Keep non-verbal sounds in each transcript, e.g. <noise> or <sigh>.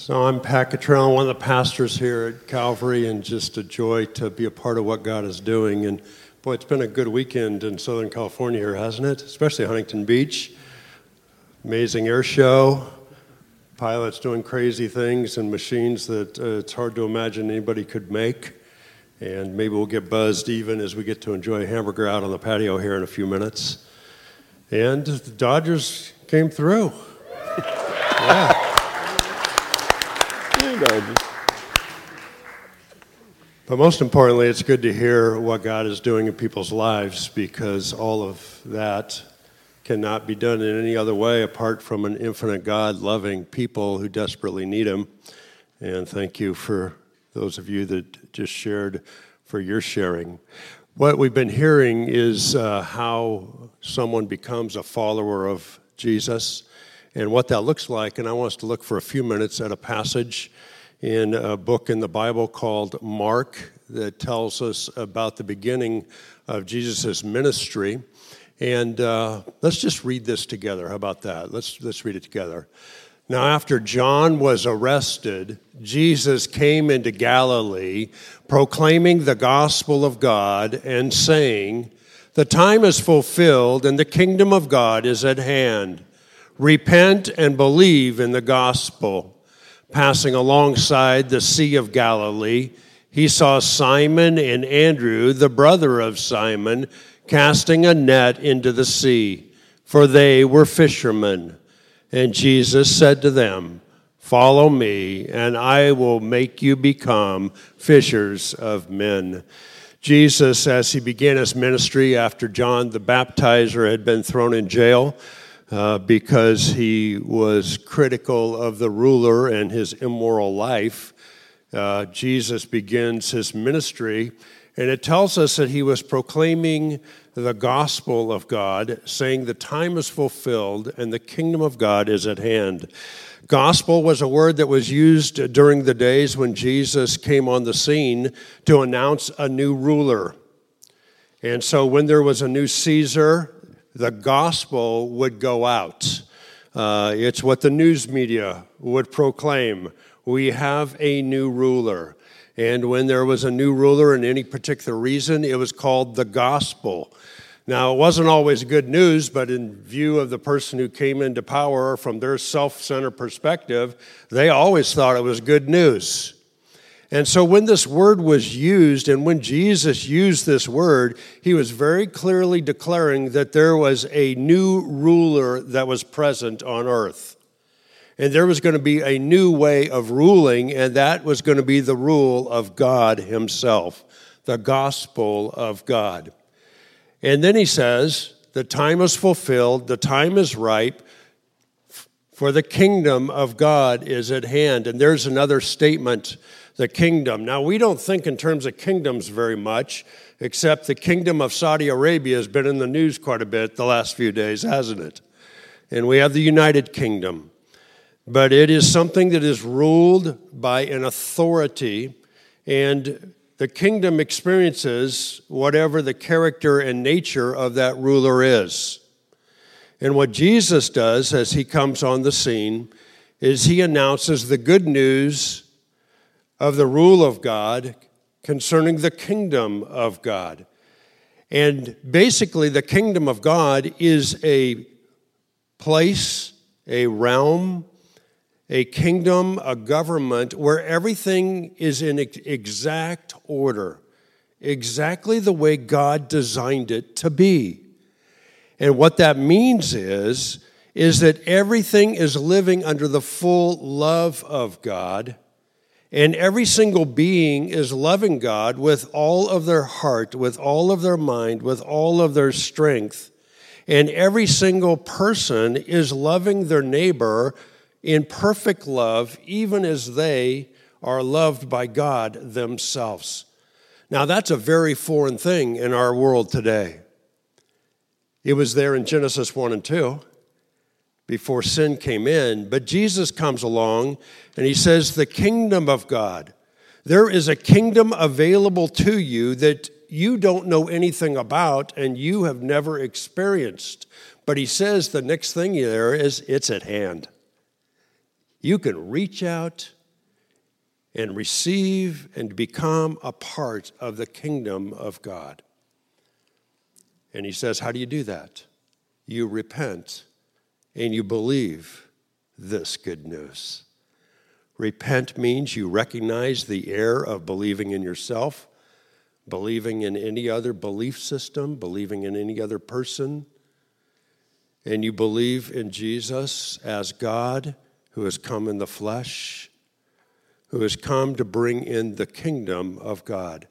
So I'm Pat Cottrell, one of the pastors here at Calvary, and just a joy to be a part of what God is doing. And boy, it's been a good weekend in Southern California here, hasn't it? Especially Huntington Beach. Amazing air show. Pilots doing crazy things and machines that uh, it's hard to imagine anybody could make. And maybe we'll get buzzed even as we get to enjoy a hamburger out on the patio here in a few minutes. And the Dodgers came through. But most importantly, it's good to hear what God is doing in people's lives because all of that cannot be done in any other way apart from an infinite God loving people who desperately need Him. And thank you for those of you that just shared for your sharing. What we've been hearing is uh, how someone becomes a follower of Jesus and what that looks like. And I want us to look for a few minutes at a passage in a book in the Bible called Mark that tells us about the beginning of Jesus' ministry. And uh, let's just read this together. How about that? Let's, let's read it together. Now, after John was arrested, Jesus came into Galilee proclaiming the gospel of God and saying, The time is fulfilled and the kingdom of God is at hand. Repent and believe in the gospel passing alongside the Sea of Galilee, he saw Simon and Andrew, the brother of Simon, casting a net into the sea, for they were fishermen. And Jesus said to them, Follow me, and I will make you become fishers of men. Jesus, as he began his ministry after John the Baptizer had been thrown in jail, uh, because he was critical of the ruler and his immoral life. Uh, Jesus begins his ministry, and it tells us that he was proclaiming the gospel of God, saying, The time is fulfilled and the kingdom of God is at hand. Gospel was a word that was used during the days when Jesus came on the scene to announce a new ruler. And so, when there was a new Caesar, the gospel would go out. Uh, it's what the news media would proclaim. We have a new ruler. And when there was a new ruler in any particular reason, it was called the gospel. Now, it wasn't always good news, but in view of the person who came into power from their self centered perspective, they always thought it was good news. And so when this word was used, and when Jesus used this word, he was very clearly declaring that there was a new ruler that was present on earth. And there was going to be a new way of ruling, and that was going to be the rule of God Himself, the gospel of God. And then he says, The time is fulfilled, the time is ripe, for the kingdom of God is at hand. And there's another statement the kingdom. Now, we don't think in terms of kingdoms very much, except the kingdom of Saudi Arabia has been in the news quite a bit the last few days, hasn't it? And we have the United Kingdom. But it is something that is ruled by an authority, and the kingdom experiences whatever the character and nature of that ruler is. And what Jesus does as he comes on the scene is he announces the good news of the rule of God concerning the kingdom of God. And basically, the kingdom of God is a place, a realm, a kingdom, a government where everything is in exact order, exactly the way God designed it to be. And what that means is, is that everything is living under the full love of God and every single being is loving God with all of their heart, with all of their mind, with all of their strength. And every single person is loving their neighbor in perfect love, even as they are loved by God themselves. Now, that's a very foreign thing in our world today. It was there in Genesis 1 and 2 before sin came in. But Jesus comes along and he says, The kingdom of God. There is a kingdom available to you that you don't know anything about and you have never experienced. But he says the next thing there is, it's at hand. You can reach out and receive and become a part of the kingdom of God. And he says, How do you do that? You repent and you believe this good news. Repent means you recognize the error of believing in yourself, believing in any other belief system, believing in any other person, and you believe in Jesus as God who has come in the flesh, who has come to bring in the kingdom of God.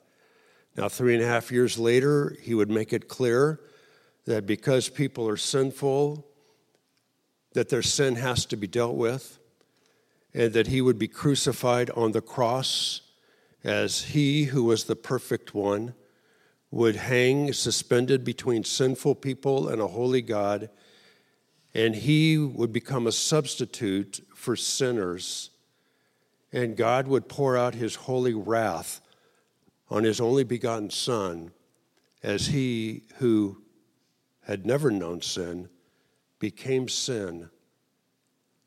Now, three and a half years later, he would make it clear that because people are sinful, that their sin has to be dealt with, and that he would be crucified on the cross as he who was the perfect one would hang suspended between sinful people and a holy God, and he would become a substitute for sinners, and God would pour out his holy wrath on his only begotten Son as he who had never known sin became sin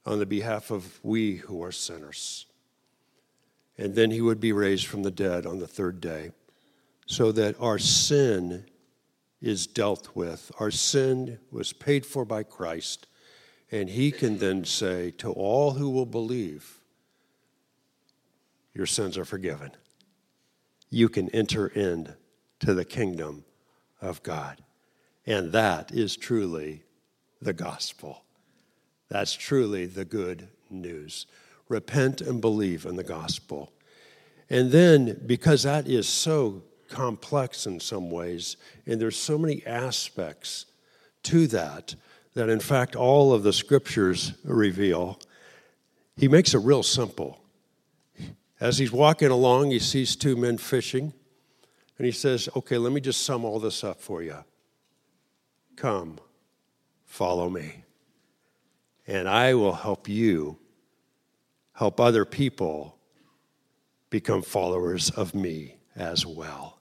on the behalf of we who are sinners. And then he would be raised from the dead on the third day, so that our sin is dealt with. Our sin was paid for by Christ, and he can then say to all who will believe, Your sins are forgiven. You can enter into the kingdom of God. And that is truly the gospel. That's truly the good news. Repent and believe in the gospel. And then, because that is so complex in some ways, and there's so many aspects to that, that in fact all of the scriptures reveal, he makes it real simple. As he's walking along, he sees two men fishing, and he says, Okay, let me just sum all this up for you. Come, follow me, and I will help you help other people become followers of me as well.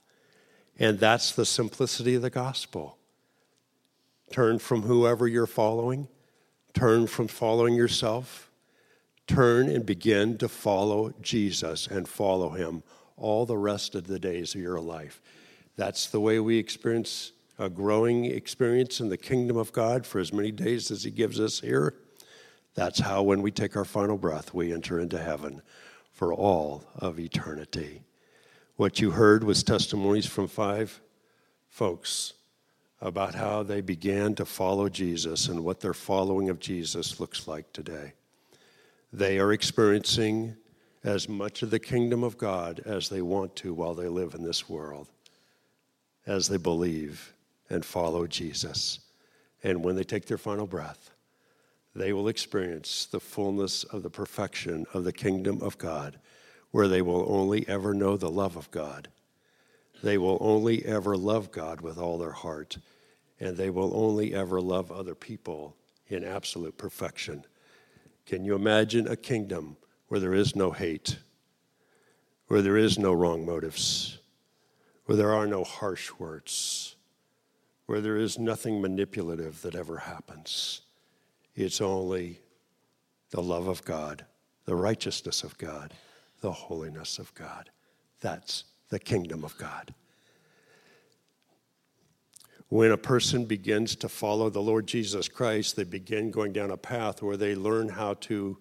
And that's the simplicity of the gospel. Turn from whoever you're following, turn from following yourself, turn and begin to follow Jesus and follow him all the rest of the days of your life. That's the way we experience a growing experience in the kingdom of God for as many days as He gives us here. That's how, when we take our final breath, we enter into heaven for all of eternity. What you heard was testimonies from five folks about how they began to follow Jesus and what their following of Jesus looks like today. They are experiencing as much of the kingdom of God as they want to while they live in this world, as they believe and follow Jesus. And when they take their final breath, they will experience the fullness of the perfection of the kingdom of God, where they will only ever know the love of God. They will only ever love God with all their heart, and they will only ever love other people in absolute perfection. Can you imagine a kingdom where there is no hate, where there is no wrong motives, where there are no harsh words? Where there is nothing manipulative that ever happens. It's only the love of God, the righteousness of God, the holiness of God. That's the kingdom of God. When a person begins to follow the Lord Jesus Christ, they begin going down a path where they learn how to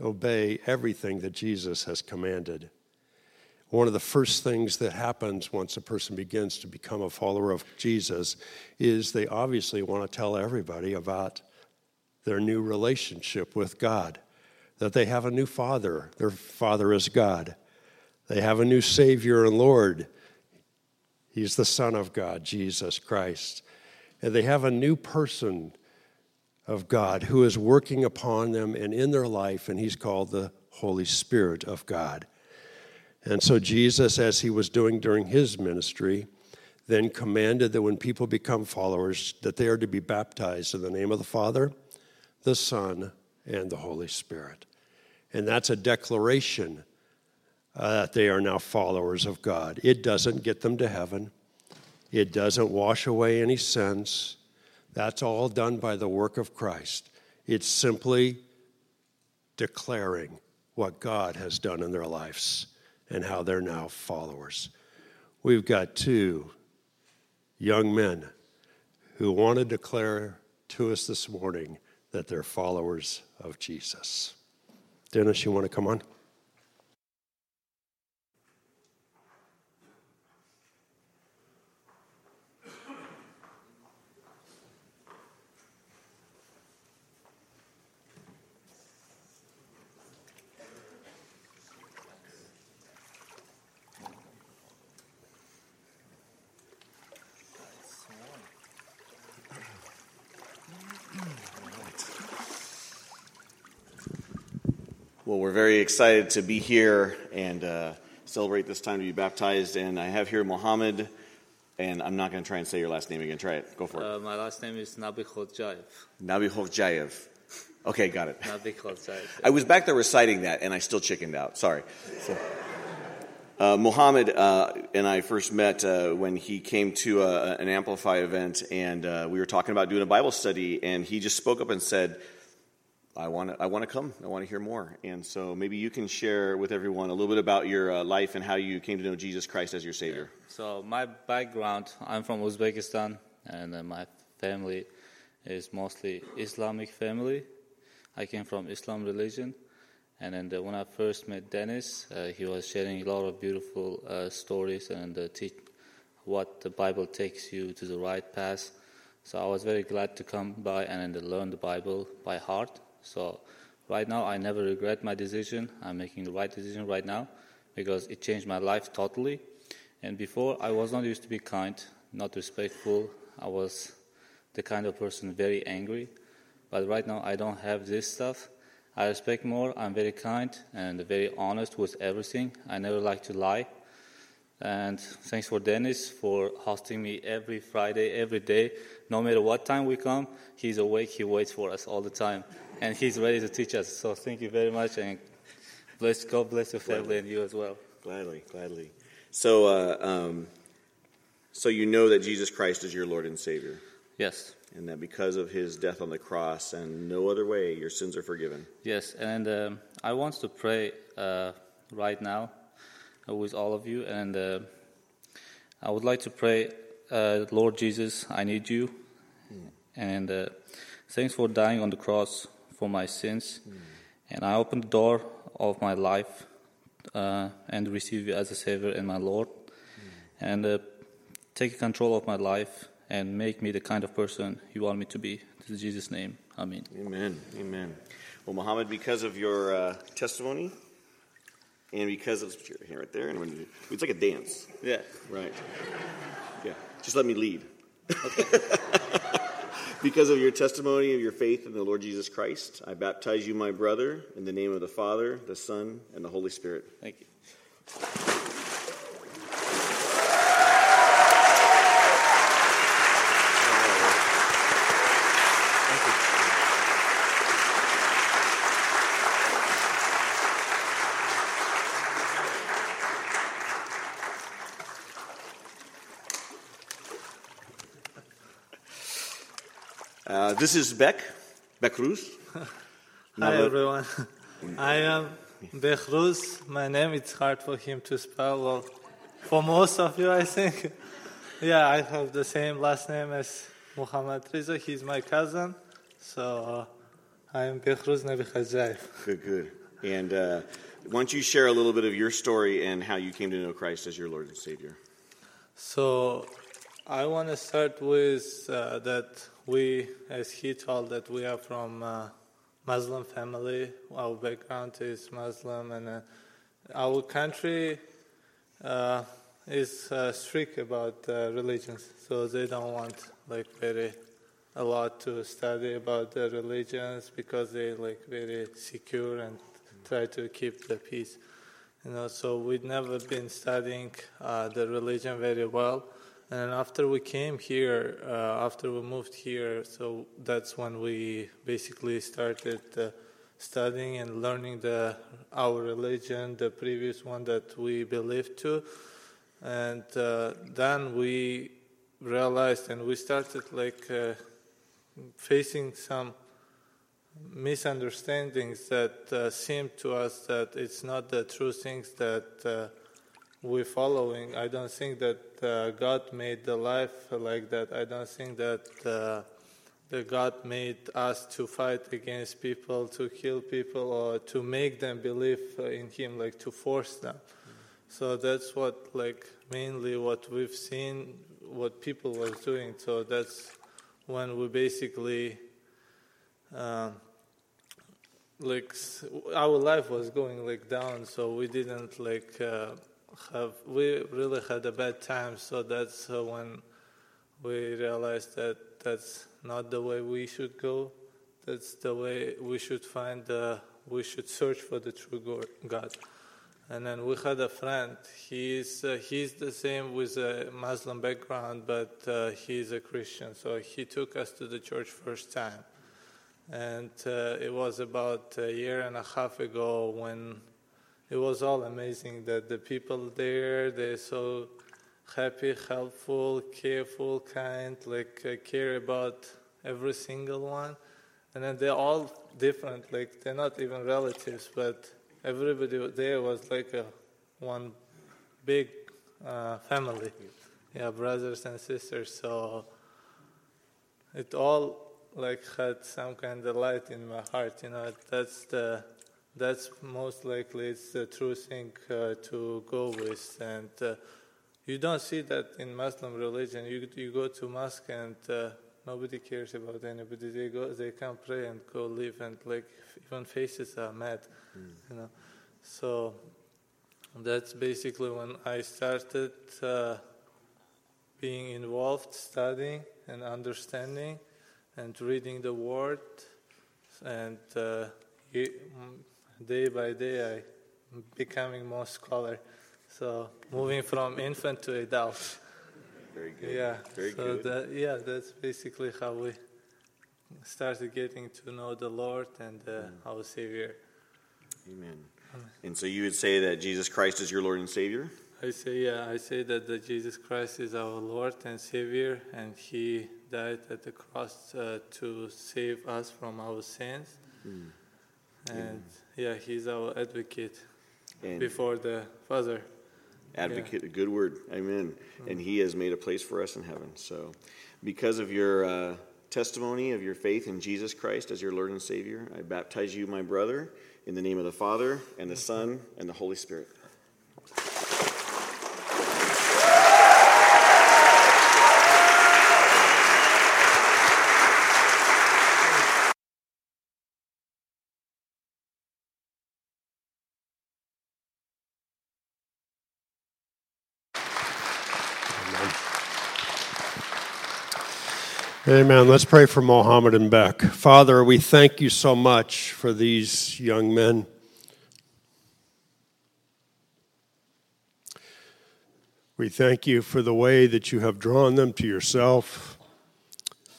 obey everything that Jesus has commanded one of the first things that happens once a person begins to become a follower of Jesus is they obviously want to tell everybody about their new relationship with God, that they have a new father. Their father is God. They have a new Savior and Lord. He's the Son of God, Jesus Christ. And they have a new person of God who is working upon them and in their life, and He's called the Holy Spirit of God. And so Jesus, as he was doing during his ministry, then commanded that when people become followers, that they are to be baptized in the name of the Father, the Son, and the Holy Spirit. And that's a declaration uh, that they are now followers of God. It doesn't get them to heaven, it doesn't wash away any sins. That's all done by the work of Christ. It's simply declaring what God has done in their lives and how they're now followers. We've got two young men who want to declare to us this morning that they're followers of Jesus. Dennis, you want to come on? Very excited to be here and uh, celebrate this time to be baptized. And I have here Mohammed, and I'm not going to try and say your last name again. Try it. Go for it. Uh, my last name is Nabi Khodjayev. Nabi Hovjayev. Okay, got it. Nabikhodjaev. I was back there reciting that, and I still chickened out. Sorry. So, uh, Mohammed uh, and I first met uh, when he came to uh, an Amplify event, and uh, we were talking about doing a Bible study, and he just spoke up and said, I want to I want to come. I want to hear more. And so maybe you can share with everyone a little bit about your uh, life and how you came to know Jesus Christ as your Savior. So my background, I'm from Uzbekistan, and uh, my family is mostly Islamic family. I came from Islam religion, and then uh, when I first met Dennis, uh, he was sharing a lot of beautiful uh, stories and uh, teach what the Bible takes you to the right path. So I was very glad to come by and learn the Bible by heart. So right now, I never regret my decision. I'm making the right decision right now because it changed my life totally. And before, I was not used to be kind, not respectful. I was the kind of person very angry. But right now, I don't have this stuff. I respect more. I'm very kind and very honest with everything. I never like to lie. And thanks for Dennis for hosting me every Friday, every day. No matter what time we come, he's awake. He waits for us all the time and he's ready to teach us. So thank you very much, and bless God bless your family gladly. and you as well. Gladly, gladly. So, uh, um, so you know that Jesus Christ is your Lord and Savior. Yes. And that because of His death on the cross and no other way, your sins are forgiven. Yes, and um, I want to pray uh, right now with all of you, and uh, I would like to pray, uh, Lord Jesus, I need you, mm. and uh, thanks for dying on the cross for my sins. Mm. And I open the door of my life uh, and receive you as a Savior and my Lord. Mm. And uh, take control of my life and make me the kind of person you want me to be. In Jesus' name. Amen. Amen. Amen. Well, Muhammad, because of your uh, testimony and because of your hand right there, and when it's like a dance. Yeah. Right. Yeah. Just let me lead. Okay. <laughs> because of your testimony of your faith in the Lord Jesus Christ, I baptize you, my brother, in the name of the Father, the Son, and the Holy Spirit. Thank you. This is Beck, Beckruz. <laughs> Hi, everyone. <laughs> I am Beck Beckruz. My name, it's hard for him to spell. Well, for most of you, I think. <laughs> yeah, I have the same last name as Muhammad Riza. He's my cousin. So uh, I am Nabi Khazaif. Good, good. And uh, why don't you share a little bit of your story and how you came to know Christ as your Lord and Savior? So I want to start with uh, that we, as he told, that we are from a Muslim family. Our background is Muslim, and uh, our country uh, is uh, strict about uh, religions, so they don't want like very a lot to study about the religions because they like very secure and try to keep the peace. You know, so we've never been studying uh, the religion very well and after we came here, uh, after we moved here, so that's when we basically started uh, studying and learning the our religion, the previous one that we believed to, and uh, then we realized and we started like uh, facing some misunderstandings that uh, seem to us that it's not the true things that uh, we're following. I don't think that uh, God made the life like that. I don't think that uh, that God made us to fight against people, to kill people, or to make them believe in Him, like to force them. So that's what, like, mainly what we've seen, what people was doing. So that's when we basically, um, like, our life was going like down. So we didn't like uh, have. We really had a bad time. So that's uh, when we realized that that's not the way we should go. That's the way we should find the, we should search for the true God. And then we had a friend. He's uh, he's the same with a Muslim background, but uh, he's a Christian. So he took us to the church first time, and uh, it was about a year and a half ago when it was all amazing that the people there they're so happy, helpful, careful, kind, like uh, care about every single one. And then they're all different, like they're not even relatives, but everybody there was like a one big uh, family. Yeah, brothers and sisters. So it all like had some kind of light in my heart. You know, that's the that's most likely it's the true thing uh, to go with, and uh, you don't see that in Muslim religion. You you go to mosque and uh, nobody cares about anybody. They go, they come pray and go live, and like even faces are mad, mm. you know. So that's basically when I started uh, being involved, studying and understanding, and reading the Word, and uh, day by day I'm becoming more scholar. So moving from infant to adult. Very good. Yeah. Very so good. That, yeah, that's basically how we started getting to know the Lord and uh, mm. our Savior. Amen. And so you would say that Jesus Christ is your Lord and Savior? I say, yeah, I say that, that Jesus Christ is our Lord and Savior, and He died at the cross uh, to save us from our sins. Mm. Yeah, He's our advocate and before the Father. Advocate, yeah. a good word. Amen. Mm-hmm. And He has made a place for us in heaven. So, because of your uh, testimony of your faith in Jesus Christ as your Lord and Savior, I baptize you, my brother, in the name of the Father, and the Son, and the Holy Spirit. Amen. Let's pray for Mohammed and Beck. Father, we thank you so much for these young men. We thank you for the way that you have drawn them to yourself.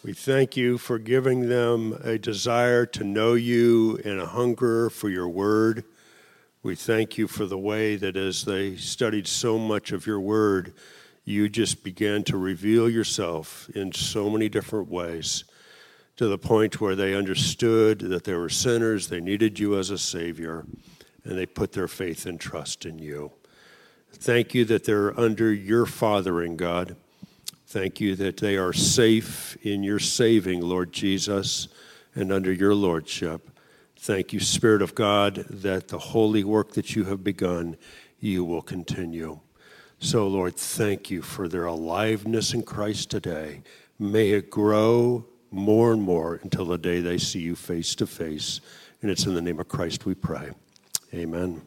We thank you for giving them a desire to know you and a hunger for your word. We thank you for the way that as they studied so much of your word, you just began to reveal yourself in so many different ways to the point where they understood that they were sinners, they needed you as a Savior, and they put their faith and trust in you. Thank you that they're under your fathering, God. Thank you that they are safe in your saving, Lord Jesus, and under your lordship. Thank you, Spirit of God, that the holy work that you have begun, you will continue. So, Lord, thank you for their aliveness in Christ today. May it grow more and more until the day they see you face to face. And it's in the name of Christ we pray. Amen.